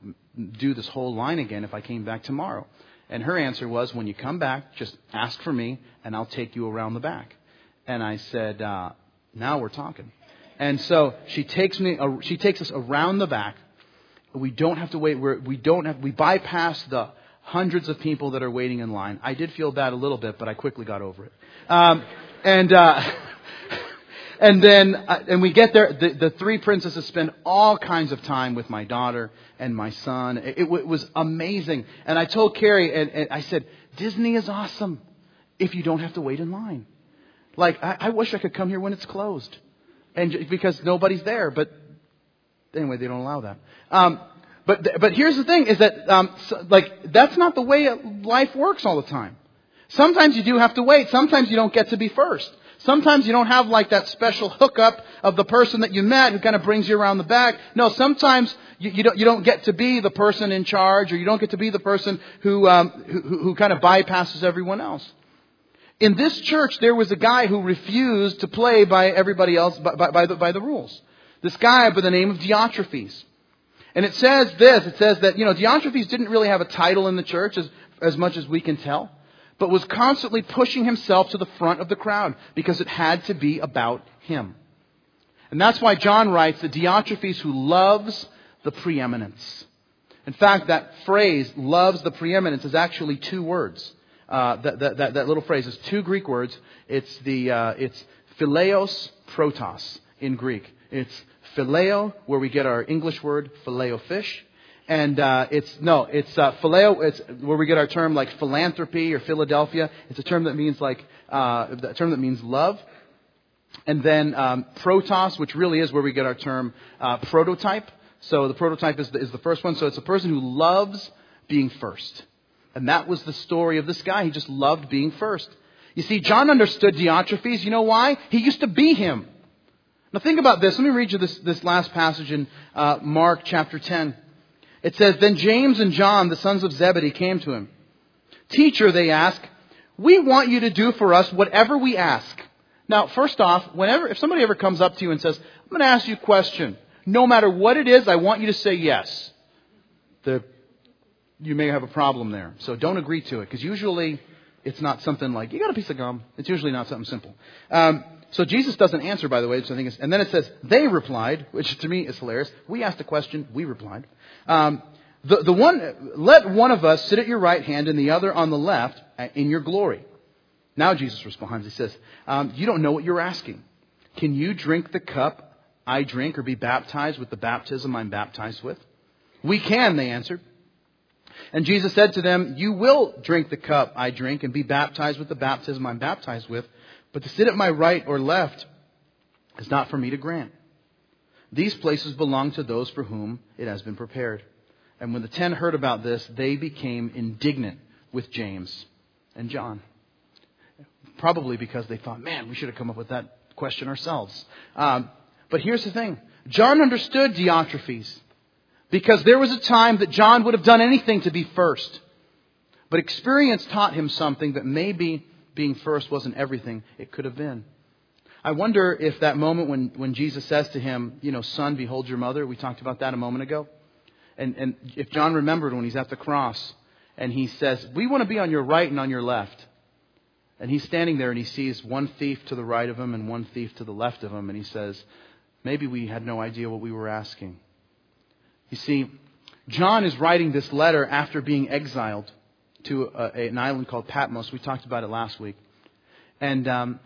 do this whole line again if I came back tomorrow? And her answer was, when you come back, just ask for me and I'll take you around the back. And I said, uh, now we're talking. And so she takes me, she takes us around the back. We don't have to wait. We're, we don't have, we bypass the hundreds of people that are waiting in line. I did feel bad a little bit, but I quickly got over it. Um, and, uh, and then, uh, and we get there, the, the three princesses spend all kinds of time with my daughter and my son. It, it, it was amazing. And I told Carrie, and, and, I said, Disney is awesome if you don't have to wait in line. Like, I, I wish I could come here when it's closed and because nobody's there. But anyway, they don't allow that. Um, but but here's the thing: is that um, so, like that's not the way life works all the time. Sometimes you do have to wait. Sometimes you don't get to be first. Sometimes you don't have like that special hookup of the person that you met who kind of brings you around the back. No, sometimes you, you, don't, you don't get to be the person in charge or you don't get to be the person who, um, who, who kind of bypasses everyone else. In this church, there was a guy who refused to play by everybody else, by, by, by, the, by the rules. This guy by the name of Diotrephes. And it says this, it says that, you know, Diotrephes didn't really have a title in the church as, as much as we can tell, but was constantly pushing himself to the front of the crowd because it had to be about him. And that's why John writes that Diotrephes who loves the preeminence. In fact, that phrase, loves the preeminence, is actually two words uh, that, that, that, that, little phrase is two Greek words. It's the uh, it's phileos protos in Greek. It's phileo, where we get our English word Filet-O-Fish, and uh, it's no, it's uh, phileo. It's where we get our term like philanthropy or Philadelphia. It's a term that means like uh, a term that means love. And then um, protos, which really is where we get our term uh, prototype. So the prototype is the, is the first one. So it's a person who loves being first. And that was the story of this guy. He just loved being first. You see, John understood Diotrephes. You know why? He used to be him. Now think about this. Let me read you this, this last passage in uh, Mark chapter 10. It says, Then James and John, the sons of Zebedee, came to him. Teacher, they ask, we want you to do for us whatever we ask. Now, first off, whenever, if somebody ever comes up to you and says, I'm going to ask you a question, no matter what it is, I want you to say yes. The you may have a problem there. So don't agree to it because usually it's not something like, you got a piece of gum. It's usually not something simple. Um, so Jesus doesn't answer, by the way, which I think is, and then it says, they replied, which to me is hilarious. We asked a question, we replied. Um, the, the one, let one of us sit at your right hand and the other on the left uh, in your glory. Now Jesus responds, he says, um, you don't know what you're asking. Can you drink the cup I drink or be baptized with the baptism I'm baptized with? We can, they answered. And Jesus said to them, You will drink the cup I drink and be baptized with the baptism I'm baptized with, but to sit at my right or left is not for me to grant. These places belong to those for whom it has been prepared. And when the ten heard about this, they became indignant with James and John. Probably because they thought, man, we should have come up with that question ourselves. Um, but here's the thing John understood Diotrephes because there was a time that John would have done anything to be first. But experience taught him something that maybe being first wasn't everything it could have been. I wonder if that moment when, when Jesus says to him, you know, son, behold your mother, we talked about that a moment ago. And, and if John remembered when he's at the cross and he says, we want to be on your right and on your left. And he's standing there and he sees one thief to the right of him and one thief to the left of him. And he says, maybe we had no idea what we were asking. You see, John is writing this letter after being exiled to a, an island called Patmos. We talked about it last week. And um,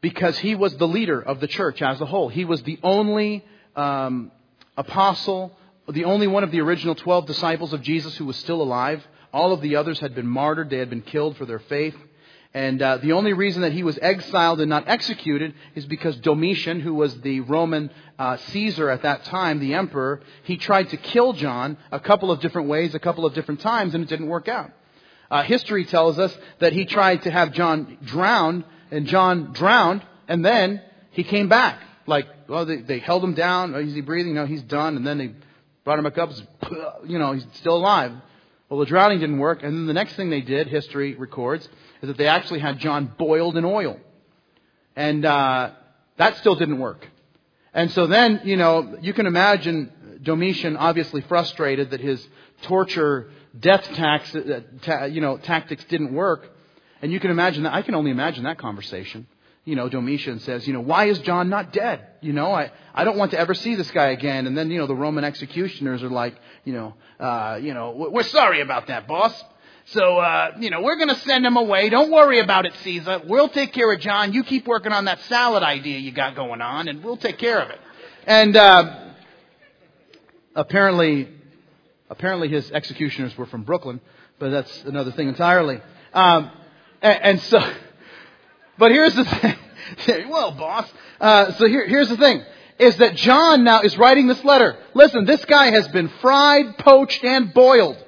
because he was the leader of the church as a whole, he was the only um, apostle, the only one of the original 12 disciples of Jesus who was still alive. All of the others had been martyred, they had been killed for their faith. And uh, the only reason that he was exiled and not executed is because Domitian, who was the Roman uh, Caesar at that time, the emperor, he tried to kill John a couple of different ways, a couple of different times, and it didn't work out. Uh, history tells us that he tried to have John drowned, and John drowned, and then he came back. Like, well, they, they held him down. Oh, is he breathing? No, he's done. And then they brought him back up. You know, he's still alive. Well, the drowning didn't work. And then the next thing they did, history records, is that they actually had John boiled in oil. And uh, that still didn't work. And so then, you know, you can imagine Domitian obviously frustrated that his torture, death tax, uh, you know, tactics didn't work. And you can imagine that. I can only imagine that conversation you know, Domitian says, you know, why is John not dead? You know, I, I don't want to ever see this guy again. And then, you know, the Roman executioners are like, you know, uh, you know, we're sorry about that, boss. So, uh, you know, we're going to send him away. Don't worry about it, Caesar. We'll take care of John. You keep working on that salad idea you got going on, and we'll take care of it. And uh, apparently, apparently his executioners were from Brooklyn, but that's another thing entirely. Um, and, and so. But here's the thing. well, boss. Uh, so here, here's the thing. Is that John now is writing this letter. Listen, this guy has been fried, poached, and boiled.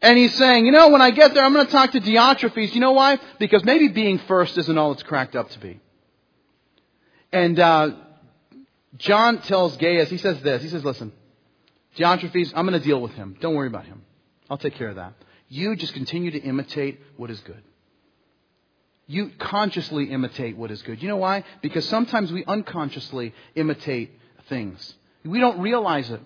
And he's saying, you know, when I get there, I'm going to talk to Diotrephes. You know why? Because maybe being first isn't all it's cracked up to be. And uh, John tells Gaius, he says this. He says, listen, Diotrephes, I'm going to deal with him. Don't worry about him. I'll take care of that. You just continue to imitate what is good you consciously imitate what is good. You know why? Because sometimes we unconsciously imitate things. We don't realize it.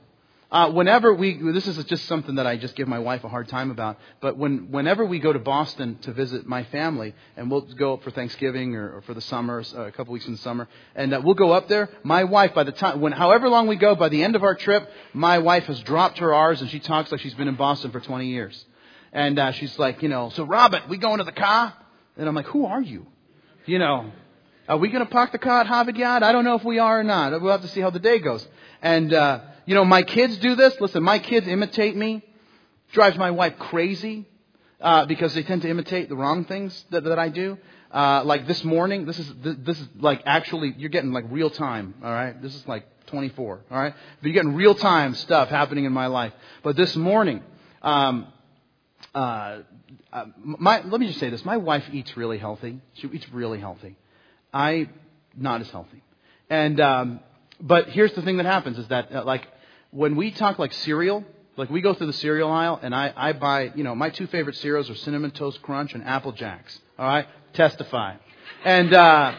Uh, whenever we, this is just something that I just give my wife a hard time about, but when, whenever we go to Boston to visit my family, and we'll go up for Thanksgiving or, or for the summer, uh, a couple weeks in the summer, and uh, we'll go up there, my wife, by the time, when, however long we go, by the end of our trip, my wife has dropped her R's and she talks like she's been in Boston for 20 years. And uh, she's like, you know, so Robert, we going to the car? And I'm like, who are you? You know, are we going to park the car at Harvard Yard? I don't know if we are or not. We'll have to see how the day goes. And, uh, you know, my kids do this. Listen, my kids imitate me. Drives my wife crazy, uh, because they tend to imitate the wrong things that, that I do. Uh, like this morning, this is, this this is like actually, you're getting like real time, alright? This is like 24, alright? But you're getting real time stuff happening in my life. But this morning, um, uh, uh, my, let me just say this. My wife eats really healthy. She eats really healthy. I, not as healthy. And, um, but here's the thing that happens is that, uh, like, when we talk like cereal, like we go through the cereal aisle and I, I buy, you know, my two favorite cereals are Cinnamon Toast Crunch and Apple Jacks. All right? Testify. And, uh,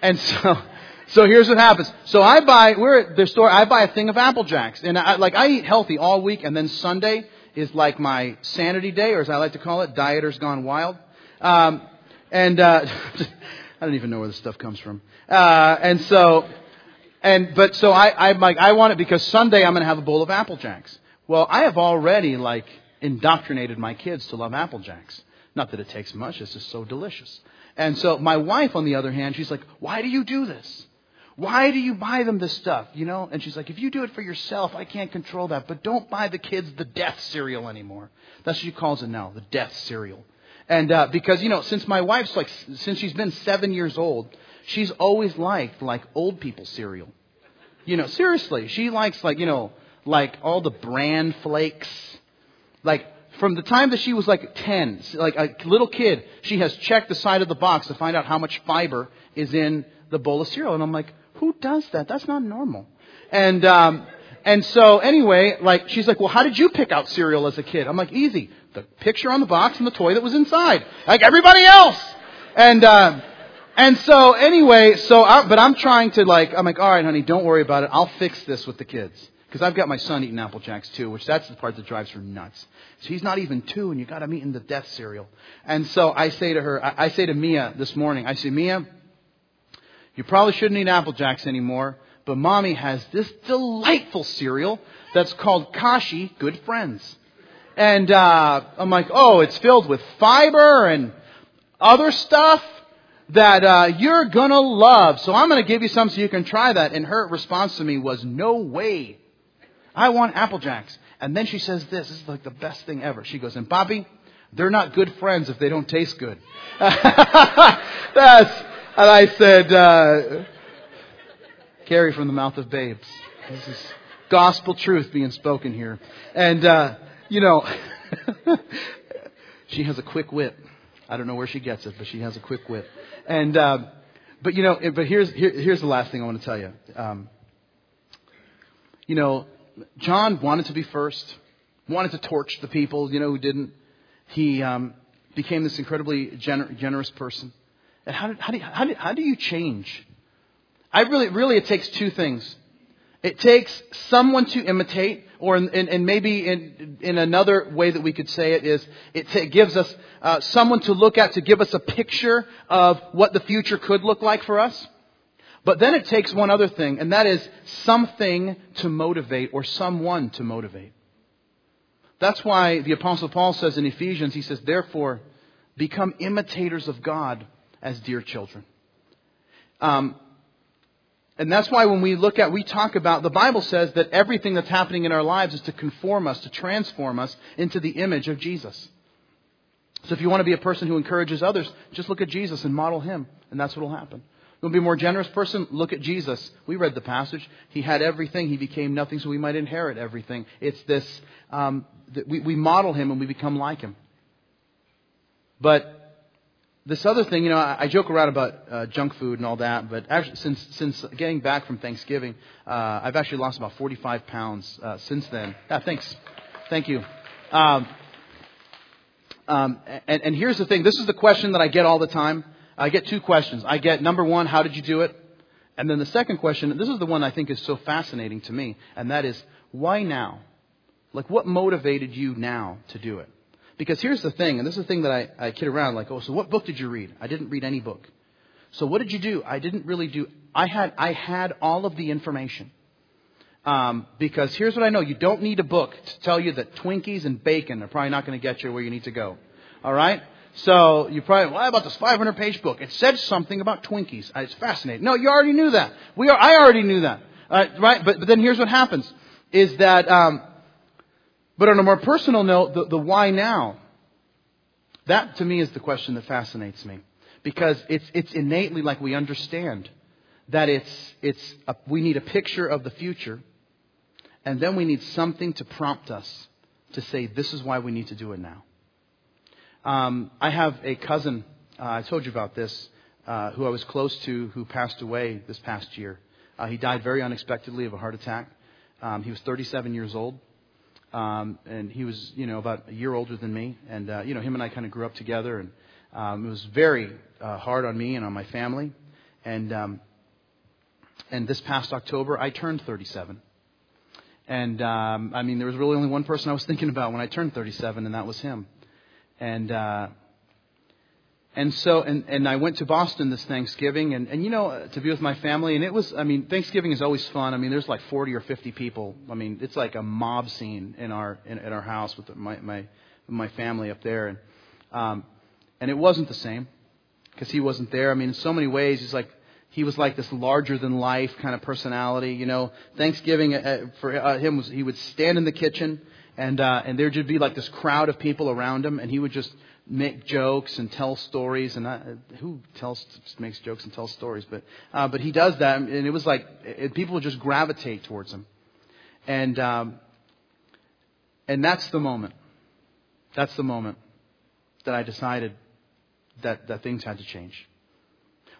and so, so here's what happens. So I buy, we're at the store, I buy a thing of Apple Jacks. And I, like, I eat healthy all week and then Sunday, is like my sanity day, or as I like to call it, dieters gone wild. Um, and uh, I don't even know where this stuff comes from. Uh, and so, and but so I, I'm like, I want it because Sunday I'm going to have a bowl of Apple Jacks. Well, I have already like indoctrinated my kids to love Apple Jacks. Not that it takes much; it's just so delicious. And so my wife, on the other hand, she's like, "Why do you do this?" Why do you buy them this stuff? You know? And she's like, if you do it for yourself, I can't control that. But don't buy the kids the death cereal anymore. That's what she calls it now, the death cereal. And uh, because, you know, since my wife's like, since she's been seven years old, she's always liked like old people cereal. You know, seriously, she likes like, you know, like all the bran flakes, like from the time that she was like 10, like a little kid, she has checked the side of the box to find out how much fiber is in the bowl of cereal. And I'm like, who does that? That's not normal. And, um, and so anyway, like, she's like, well, how did you pick out cereal as a kid? I'm like, easy. The picture on the box and the toy that was inside. Like everybody else. And, uh, and so anyway, so, I, but I'm trying to like, I'm like, alright honey, don't worry about it. I'll fix this with the kids. Because I've got my son eating Apple Jacks too, which that's the part that drives her nuts. So he's not even two, and you got him eating the death cereal. And so I say to her, I, I say to Mia this morning, I say, Mia, you probably shouldn't eat Apple Jacks anymore, but mommy has this delightful cereal that's called Kashi Good Friends. And uh, I'm like, oh, it's filled with fiber and other stuff that uh, you're gonna love. So I'm gonna give you some so you can try that. And her response to me was, no way. I want Apple Jacks. And then she says this, this is like the best thing ever. She goes, and Bobby, they're not good friends if they don't taste good. That's, and I said, uh, Carrie from the mouth of babes. This is gospel truth being spoken here. And, uh, you know, she has a quick wit. I don't know where she gets it, but she has a quick wit. And, uh, but you know, but here's, here, here's the last thing I want to tell you. Um, you know, John wanted to be first, wanted to torch the people, you know, who didn't. He um, became this incredibly gener- generous person. And how, did, how, do you, how, do, how do you change? I really, really, it takes two things. It takes someone to imitate, or in, in, in maybe in, in, another way that we could say it is, it t- gives us uh, someone to look at to give us a picture of what the future could look like for us. But then it takes one other thing, and that is something to motivate or someone to motivate. That's why the Apostle Paul says in Ephesians, he says, therefore, become imitators of God as dear children. Um, and that's why when we look at, we talk about, the Bible says that everything that's happening in our lives is to conform us, to transform us into the image of Jesus. So if you want to be a person who encourages others, just look at Jesus and model him, and that's what will happen. You want to be a more generous person? Look at Jesus. We read the passage. He had everything. He became nothing so we might inherit everything. It's this, um, that we, we model him and we become like him. But this other thing, you know, I, joke around about uh, junk food and all that, but actually, since since getting back from Thanksgiving, uh, I've actually lost about 45 pounds uh, since then. Yeah, thanks, thank you. Um, um, and, and here's the thing: this is the question that I get all the time. I get two questions. I get number one, how did you do it? And then the second question, this is the one I think is so fascinating to me, and that is, why now? Like, what motivated you now to do it? Because here's the thing, and this is the thing that I, I kid around, like, oh, so what book did you read? I didn't read any book. So what did you do? I didn't really do, I had, I had all of the information. Um, because here's what I know, you don't need a book to tell you that Twinkies and bacon are probably not going to get you where you need to go. Alright? So you probably, why about this 500 page book? It said something about Twinkies. It's fascinating. No, you already knew that. We are, I already knew that. Uh, right? But, but then here's what happens is that, um, but on a more personal note, the, the why now, that to me is the question that fascinates me. Because it's, it's innately like we understand that it's, it's a, we need a picture of the future, and then we need something to prompt us to say, this is why we need to do it now. Um, I have a cousin, uh, I told you about this, uh, who I was close to, who passed away this past year. Uh, he died very unexpectedly of a heart attack. Um, he was 37 years old. Um, and he was, you know, about a year older than me. And, uh, you know, him and I kind of grew up together. And um, it was very uh, hard on me and on my family. And, um, and this past October, I turned 37. And, um, I mean, there was really only one person I was thinking about when I turned 37, and that was him and uh, and so and and I went to Boston this Thanksgiving, and and you know to be with my family, and it was I mean Thanksgiving is always fun. I mean there's like 40 or 50 people. I mean it's like a mob scene in our in, in our house with my my my family up there, and um, and it wasn't the same because he wasn't there. I mean in so many ways he's like he was like this larger than life kind of personality. You know, Thanksgiving uh, for uh, him was he would stand in the kitchen and uh, and there'd just be like this crowd of people around him, and he would just make jokes and tell stories. And I, who tells makes jokes and tells stories? But uh, but he does that, and it was like it, people just gravitate towards him, and um, and that's the moment. That's the moment that I decided that, that things had to change.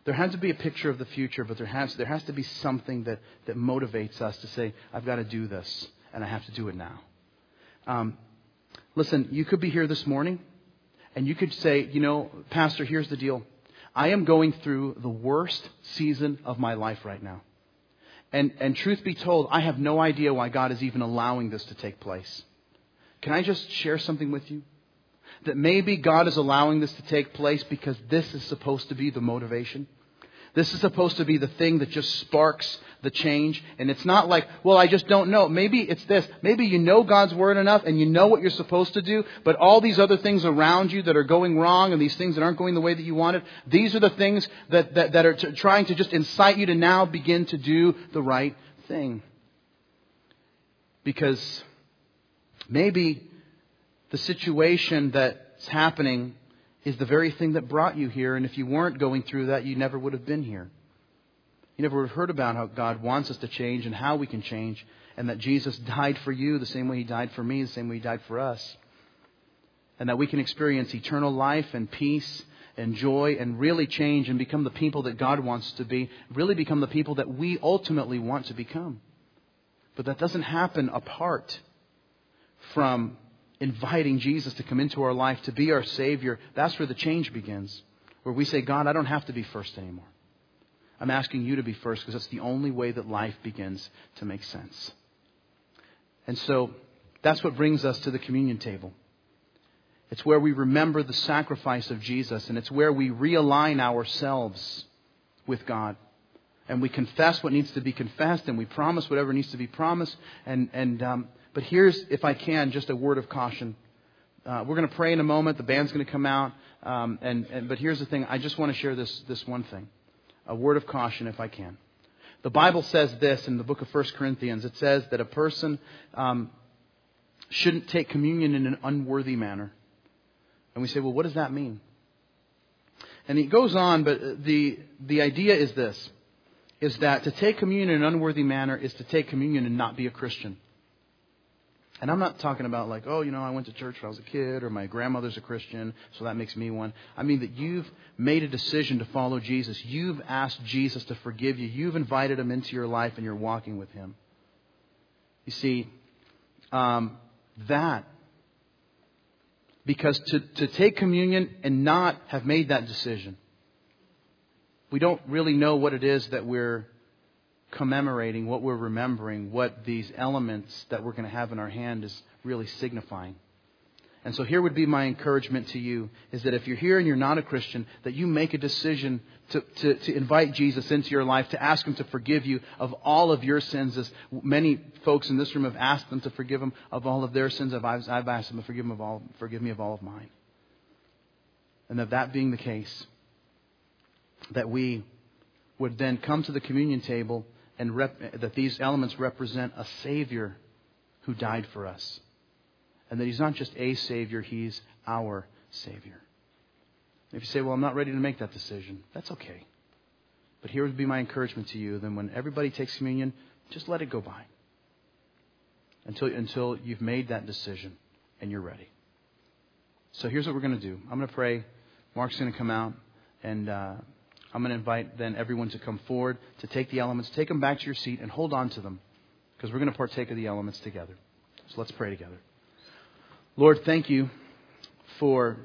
There had to be a picture of the future, but there has, there has to be something that, that motivates us to say, I've got to do this, and I have to do it now. Um, listen, you could be here this morning, and you could say, you know, Pastor, here's the deal. I am going through the worst season of my life right now. And, and truth be told, I have no idea why God is even allowing this to take place. Can I just share something with you? That maybe God is allowing this to take place because this is supposed to be the motivation. This is supposed to be the thing that just sparks the change. And it's not like, well, I just don't know. Maybe it's this. Maybe you know God's Word enough and you know what you're supposed to do, but all these other things around you that are going wrong and these things that aren't going the way that you wanted, these are the things that, that, that are t- trying to just incite you to now begin to do the right thing. Because maybe the situation that's happening is the very thing that brought you here, and if you weren't going through that, you never would have been here. You never would have heard about how God wants us to change and how we can change, and that Jesus died for you the same way He died for me, the same way He died for us. And that we can experience eternal life and peace and joy and really change and become the people that God wants to be, really become the people that we ultimately want to become. But that doesn't happen apart from inviting Jesus to come into our life, to be our Savior, that's where the change begins. Where we say, God, I don't have to be first anymore. I'm asking you to be first because that's the only way that life begins to make sense. And so that's what brings us to the communion table. It's where we remember the sacrifice of Jesus, and it's where we realign ourselves with God. And we confess what needs to be confessed, and we promise whatever needs to be promised, and, and um, but here's, if I can, just a word of caution. Uh, we're going to pray in a moment. The band's going to come out. Um, and, and, but here's the thing. I just want to share this, this one thing. A word of caution, if I can. The Bible says this in the book of 1 Corinthians. It says that a person um, shouldn't take communion in an unworthy manner. And we say, well, what does that mean? And he goes on, but the, the idea is this, is that to take communion in an unworthy manner is to take communion and not be a Christian. And I'm not talking about like, oh, you know, I went to church when I was a kid, or my grandmother's a Christian, so that makes me one. I mean that you've made a decision to follow Jesus. You've asked Jesus to forgive you. You've invited him into your life, and you're walking with him. You see, um, that because to, to take communion and not have made that decision, we don't really know what it is that we're commemorating, what we're remembering, what these elements that we're going to have in our hand is really signifying. And so here would be my encouragement to you is that if you're here and you're not a Christian, that you make a decision to, to, to, invite Jesus into your life, to ask Him to forgive you of all of your sins, as many folks in this room have asked them to forgive them of all of their sins. I've, I've asked them to forgive, them of all, forgive me of all of mine. And that that being the case, that we would then come to the communion table and rep- that these elements represent a Savior who died for us. And that He's not just a Savior, He's our Savior. If you say, well, I'm not ready to make that decision, that's okay. But here would be my encouragement to you then when everybody takes communion, just let it go by until, until you've made that decision and you're ready. So here's what we're going to do I'm going to pray. Mark's going to come out and. Uh, I'm going to invite then everyone to come forward to take the elements, take them back to your seat, and hold on to them because we're going to partake of the elements together. So let's pray together. Lord, thank you for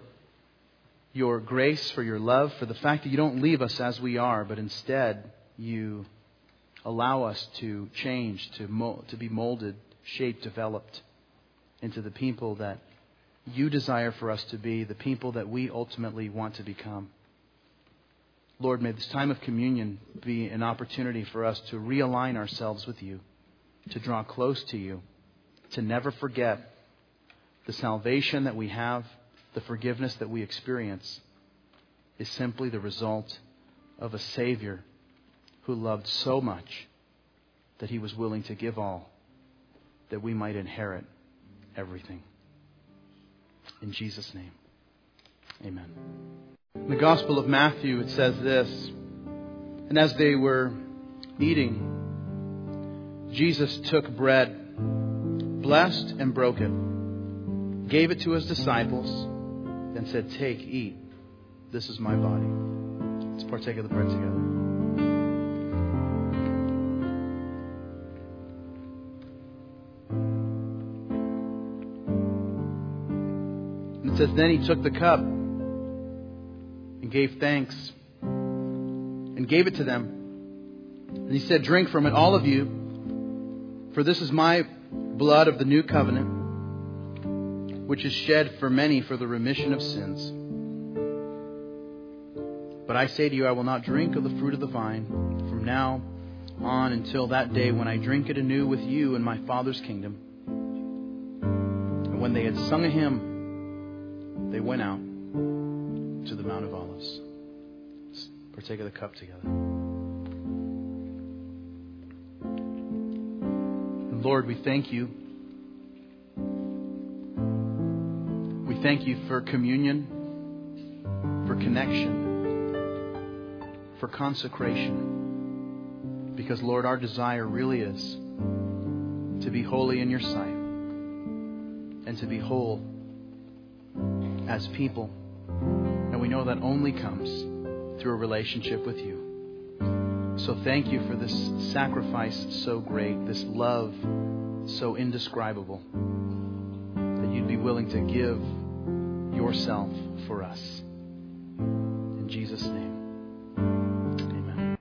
your grace, for your love, for the fact that you don't leave us as we are, but instead you allow us to change, to, mold, to be molded, shaped, developed into the people that you desire for us to be, the people that we ultimately want to become. Lord, may this time of communion be an opportunity for us to realign ourselves with you, to draw close to you, to never forget the salvation that we have, the forgiveness that we experience is simply the result of a Savior who loved so much that he was willing to give all that we might inherit everything. In Jesus' name, amen. In the Gospel of Matthew, it says this And as they were eating, Jesus took bread, blessed and broke it gave it to his disciples, and said, Take, eat. This is my body. Let's partake of the bread together. It says, Then he took the cup gave thanks and gave it to them. And he said, Drink from it, all of you, for this is my blood of the new covenant, which is shed for many for the remission of sins. But I say to you, I will not drink of the fruit of the vine from now on until that day when I drink it anew with you in my Father's kingdom. And when they had sung a hymn, they went out to the Mount of Olives. Let's partake of the cup together. Lord, we thank you. We thank you for communion, for connection, for consecration. Because, Lord, our desire really is to be holy in your sight and to be whole as people. We know that only comes through a relationship with you. So thank you for this sacrifice so great, this love so indescribable, that you'd be willing to give yourself for us. In Jesus' name.